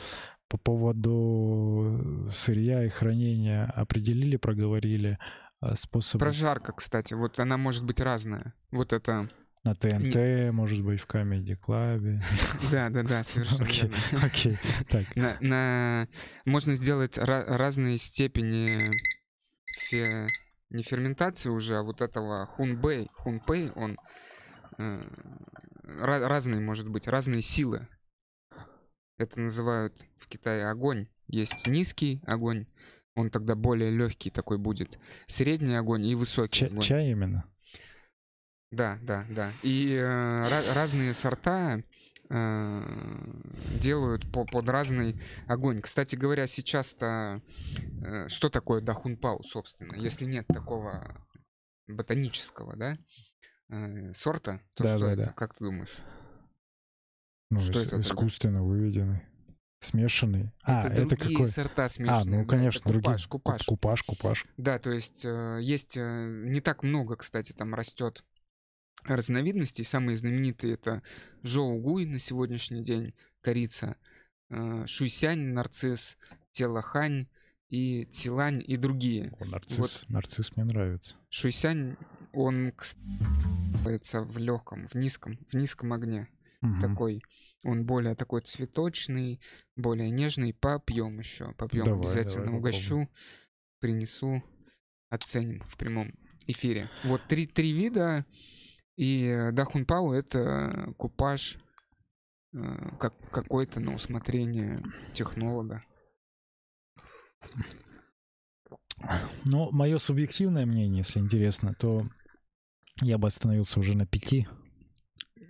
по поводу сырья и хранения определили, проговорили а, способы. Прожарка, кстати, вот она может быть разная. Вот это... На ТНТ, Не... может быть, в Comedy Club. Да, да, да, совершенно Окей, окей. Так. На, на... Можно сделать разные степени фе... не ферментации уже, а вот этого хунбэй. Хунпэй, он э, разные, может быть, разные силы это называют в Китае огонь. Есть низкий огонь, он тогда более легкий такой будет. Средний огонь и высокий Ча- огонь. Чай именно? Да, да, да. И э, разные сорта э, делают по, под разный огонь. Кстати говоря, сейчас-то э, что такое дахунпау, собственно, если нет такого ботанического, да, э, сорта, то да, что да, это? Да. Как ты думаешь? Ну, что это искусственно тогда? выведенный. Смешанный. Это а, это какой? сорта смешанные. А, ну, конечно, да, другие. Купаж, купаж. Купаж, купаж. Да, то есть э, есть э, не так много, кстати, там растет разновидностей. Самые знаменитые это жоугуй на сегодняшний день, корица, э, шуйсянь, нарцисс, телахань и тилань и другие. О, нарцисс, вот. нарцисс мне нравится. Шуйсянь, он кстати, в легком, в низком, в низком огне. Угу. Такой он более такой цветочный, более нежный. Попьем еще. Попьем давай, обязательно. Давай, Угощу, принесу, оценим в прямом эфире. Вот три, три вида. И Дахунпау — это купаж э, как какой-то на усмотрение технолога. Ну, мое субъективное мнение, если интересно, то я бы остановился уже на пяти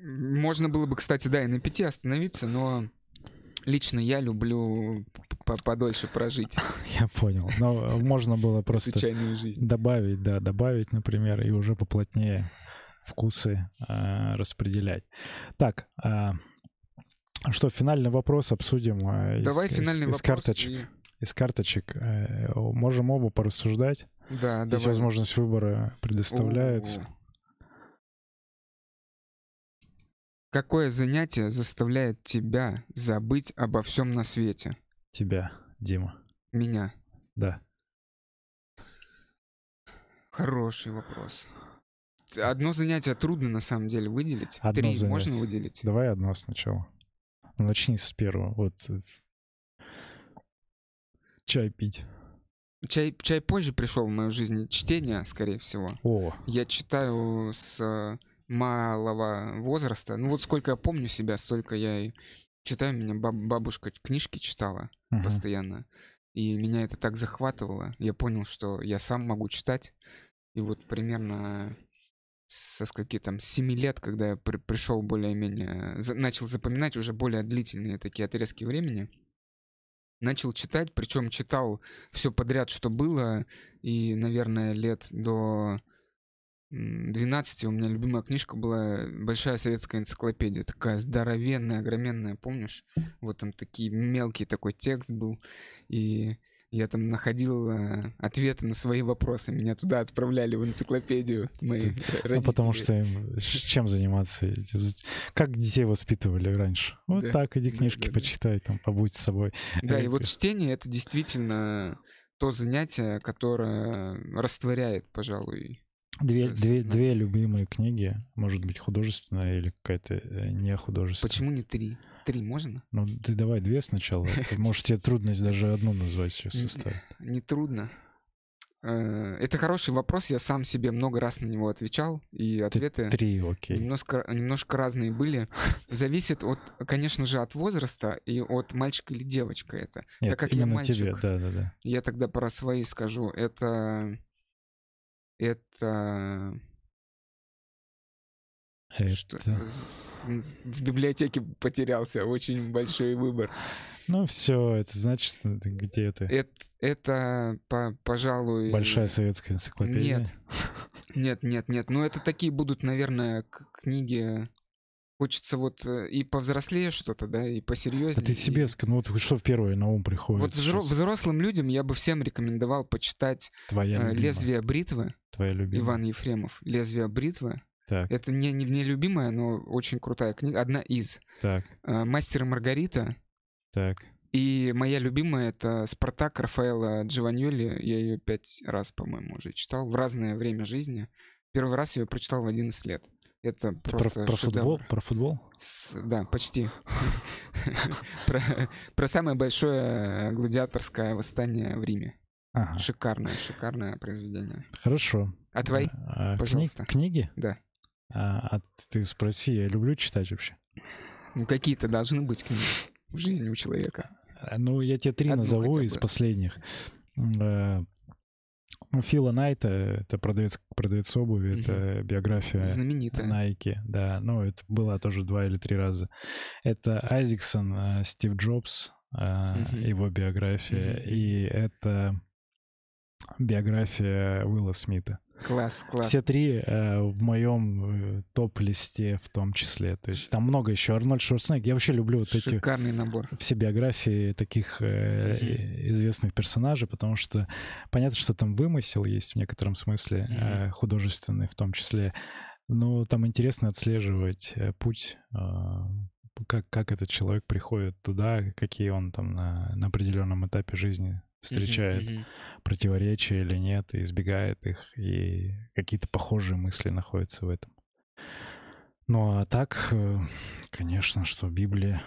можно было бы, кстати, да, и на пяти остановиться, но лично я люблю подольше прожить. Я понял. Но можно было просто добавить, да, добавить, например, и уже поплотнее вкусы э, распределять. Так, э, что, финальный вопрос обсудим э, Давай из, финальный из, из карточек. И... Из карточек э, можем оба порассуждать. Да, Здесь давай. возможность выбора предоставляется. О-о-о. Какое занятие заставляет тебя забыть обо всем на свете? Тебя, Дима. Меня. Да. Хороший вопрос. Одно занятие трудно на самом деле выделить. Одно Три занятие. можно выделить? Давай одно сначала. Ну, Начни с первого. Вот. э, Чай пить. Чай, чай позже пришел в мою жизнь. Чтение, скорее всего. О, Я читаю с э, малого возраста. Ну вот сколько я помню себя, столько я и читаю. Меня баб- бабушка книжки читала мгм. постоянно. И меня это так захватывало. Я понял, что я сам могу читать. И вот примерно со скольки там, с 7 лет, когда я при- пришел более-менее, за- начал запоминать уже более длительные такие отрезки времени, начал читать, причем читал все подряд, что было, и, наверное, лет до 12 у меня любимая книжка была «Большая советская энциклопедия», такая здоровенная, огроменная, помнишь? Вот там такие мелкий такой текст был, и я там находил э, ответы на свои вопросы. Меня туда отправляли в энциклопедию мои Ну, потому что им с чем заниматься? Как детей воспитывали раньше? Вот Да, так, иди книжки да, да. почитай, там, побудь с собой. Да, и Э, вот чтение — это действительно то занятие, которое растворяет, пожалуй, Две, две, две любимые книги, может быть, художественная или какая-то э, не художественная. Почему не три? Три можно? Ну, ты давай две сначала. Может, тебе трудность даже одну назвать сейчас составить. Не трудно. Э, Это хороший вопрос, я сам себе много раз на него отвечал, и ответы Три, окей. немножко, немножко разные были. Зависит от, конечно же, от возраста и от мальчика или девочка это. Нет, как я именно тебе, мальчик, да-да-да. Я тогда про свои скажу. Это... Это... Что? Это... с- В библиотеке потерялся. Очень большой выбор. Ну, все, это значит, где это? Это, это по, пожалуй... Большая советская энциклопедия. Нет. Нет, нет, нет. Ну, это такие будут, наверное, книги... Хочется вот э, и повзрослее что-то, да, и А посерьезнее. ты себе, и- ну вот что в первое на ум приходит? Вот сейчас? взрослым людям я бы всем рекомендовал почитать Твоя э. «Лезвие бритвы» Твоя любимая. Иван Ефремов. «Лезвие бритвы». Так, Это не, не, не любимая, но очень крутая книга. Одна из. так, Э, «Мастер и Маргарита». так. И моя любимая это «Спартак» Рафаэла Джованьоли. Я ее пять раз, по-моему, уже читал в разное время жизни. Первый раз я ее прочитал в 11 лет. Это Ты Про, про футбол? Про футбол? С- да, почти. Про про самое большое гладиаторское восстание в Риме. Ага. Шикарное, шикарное произведение. Хорошо. А твои? А, кни- Пожалуйста. книги? Да. А, а ты спроси, я люблю читать вообще. Ну, какие-то должны быть книги в жизни у человека. А, Ну, я тебе три Одну назову из бы. последних. Ну, Фила Найта, это продавец, продавец обуви, это биография Знаменитая. Nike, да, ну, это было тоже два или три раза. Это Айзексон, э, Стив Джобс, Мгм. его биография, Мгм. и это биография Уилла Смита. Класс, класс. Все три э, в моем э, топ-листе в том числе. То есть там много еще. Арнольд Шварценеггер. Я вообще люблю вот эти Шикарный набор. все биографии таких э, известных персонажей, потому что понятно, что там вымысел есть в некотором смысле, э, художественный в том числе. Но там интересно отслеживать э, путь, э, как, как этот человек приходит туда, какие он там на, на определенном этапе жизни встречает Мгм, мгм. противоречия или нет, и избегает их, и какие-то похожие мысли находятся в этом. Ну а так, э, конечно, что Библия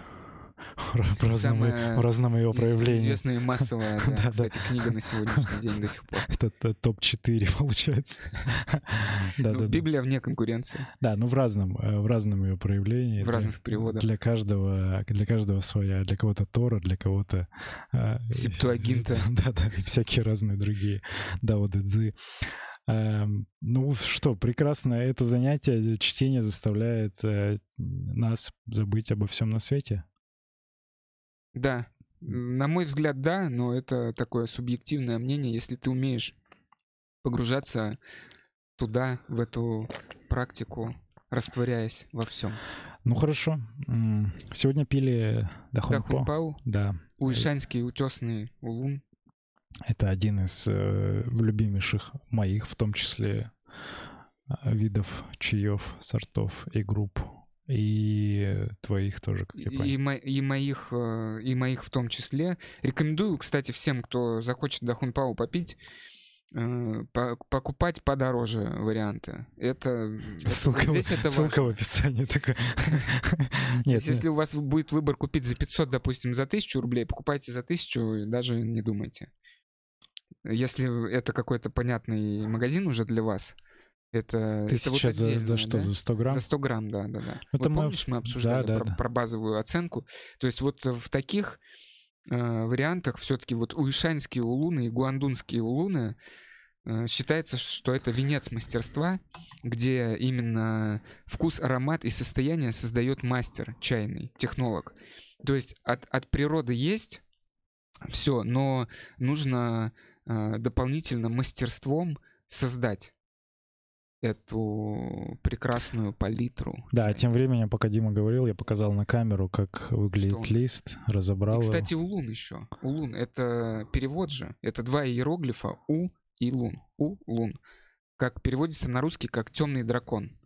в разном, в разном ее проявлении. Известная массовая, да, Да-да. кстати, книга на сегодняшний день до сих пор. Это т- топ-4 получается. Да, Ну, да, да. Библия вне конкуренции. Да, ну в разном, э, в разном ее проявлении. В Для- разных переводах. Для каждого, для каждого своя. Для кого-то Тора, для кого-то... э, Септуагинта. Да, да, и всякие разные другие. Даоды Цзы. Эм, Ну что, прекрасно. Это занятие, чтение заставляет э, нас забыть обо всем на свете. Да, на мой взгляд, да, но это такое субъективное мнение. Если ты умеешь погружаться туда, в эту практику, растворяясь во всем. Ну хорошо. Сегодня пили. Дахунпау, Да, Уишанский утесный улун. это один из э, любимейших моих, в том числе э, видов чаев, сортов и групп. И твоих тоже, как я понял. И, мо- и моих, э, и моих в том числе. Рекомендую, кстати, всем, кто захочет до Хунпау попить, э, по- покупать подороже варианты. Это, это- Ссылка, в- здесь это ссылка важно. в описании такая. Нет, если у вас будет выбор купить за 500, допустим, за 1000 рублей, покупайте за 1000 и даже не думайте. Если это какой-то понятный магазин уже для вас, это, это тысяча вот за, за что, да? за 100 грамм? За 100 грамм, да, да, да. Это вот мы помнишь, мы обсуждали да, про, да. про базовую оценку. То есть вот в таких э, вариантах все-таки вот уишанские улуны и гуандунские улуны э, считается, что это венец мастерства, где именно вкус, аромат и состояние создает мастер чайный, технолог. То есть от, от природы есть все, но нужно э, дополнительно мастерством создать эту прекрасную палитру. Да, тем временем, пока Дима говорил, я показал на камеру, как выглядит лист, разобрал И, кстати, улун еще. Улун — это перевод же. Это два иероглифа У и Лун. У, Лун. Как переводится на русский как темный дракон.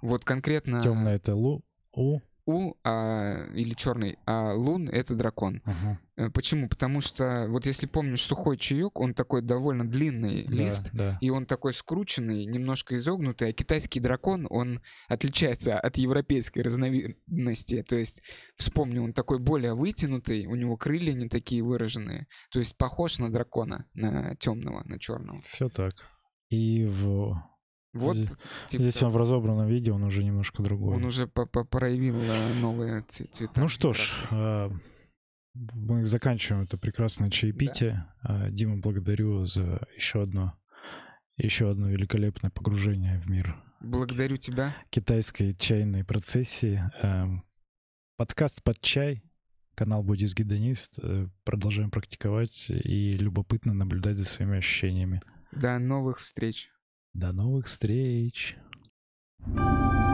Вот конкретно Темное это лу, у. У а, или черный, а Лун — это дракон. Ага. Э, Почему? Потому что, вот если помнишь сухой чаек, он такой довольно длинный Да, лист, да. и он такой скрученный, немножко изогнутый, а китайский дракон, он отличается от европейской разновидности. То есть, вспомни, он такой более вытянутый, у него крылья не такие выраженные. То есть похож на дракона, на темного, на черного. Все так. И в... Вот, Здесь- типа Здесь он в разобранном виде, он уже немножко другой. он уже проявил э, новые цвета. Ну что ж, а, мы заканчиваем это прекрасное чаепитие. А, Дима, благодарю за еще одно, еще одно великолепное погружение в мир Благодарю тебя. китайской чайной процессии. Подкаст под чай, канал Буддист Гедонист. Э, Продолжаем практиковать и любопытно наблюдать за своими ощущениями. До новых встреч. До новых встреч! thank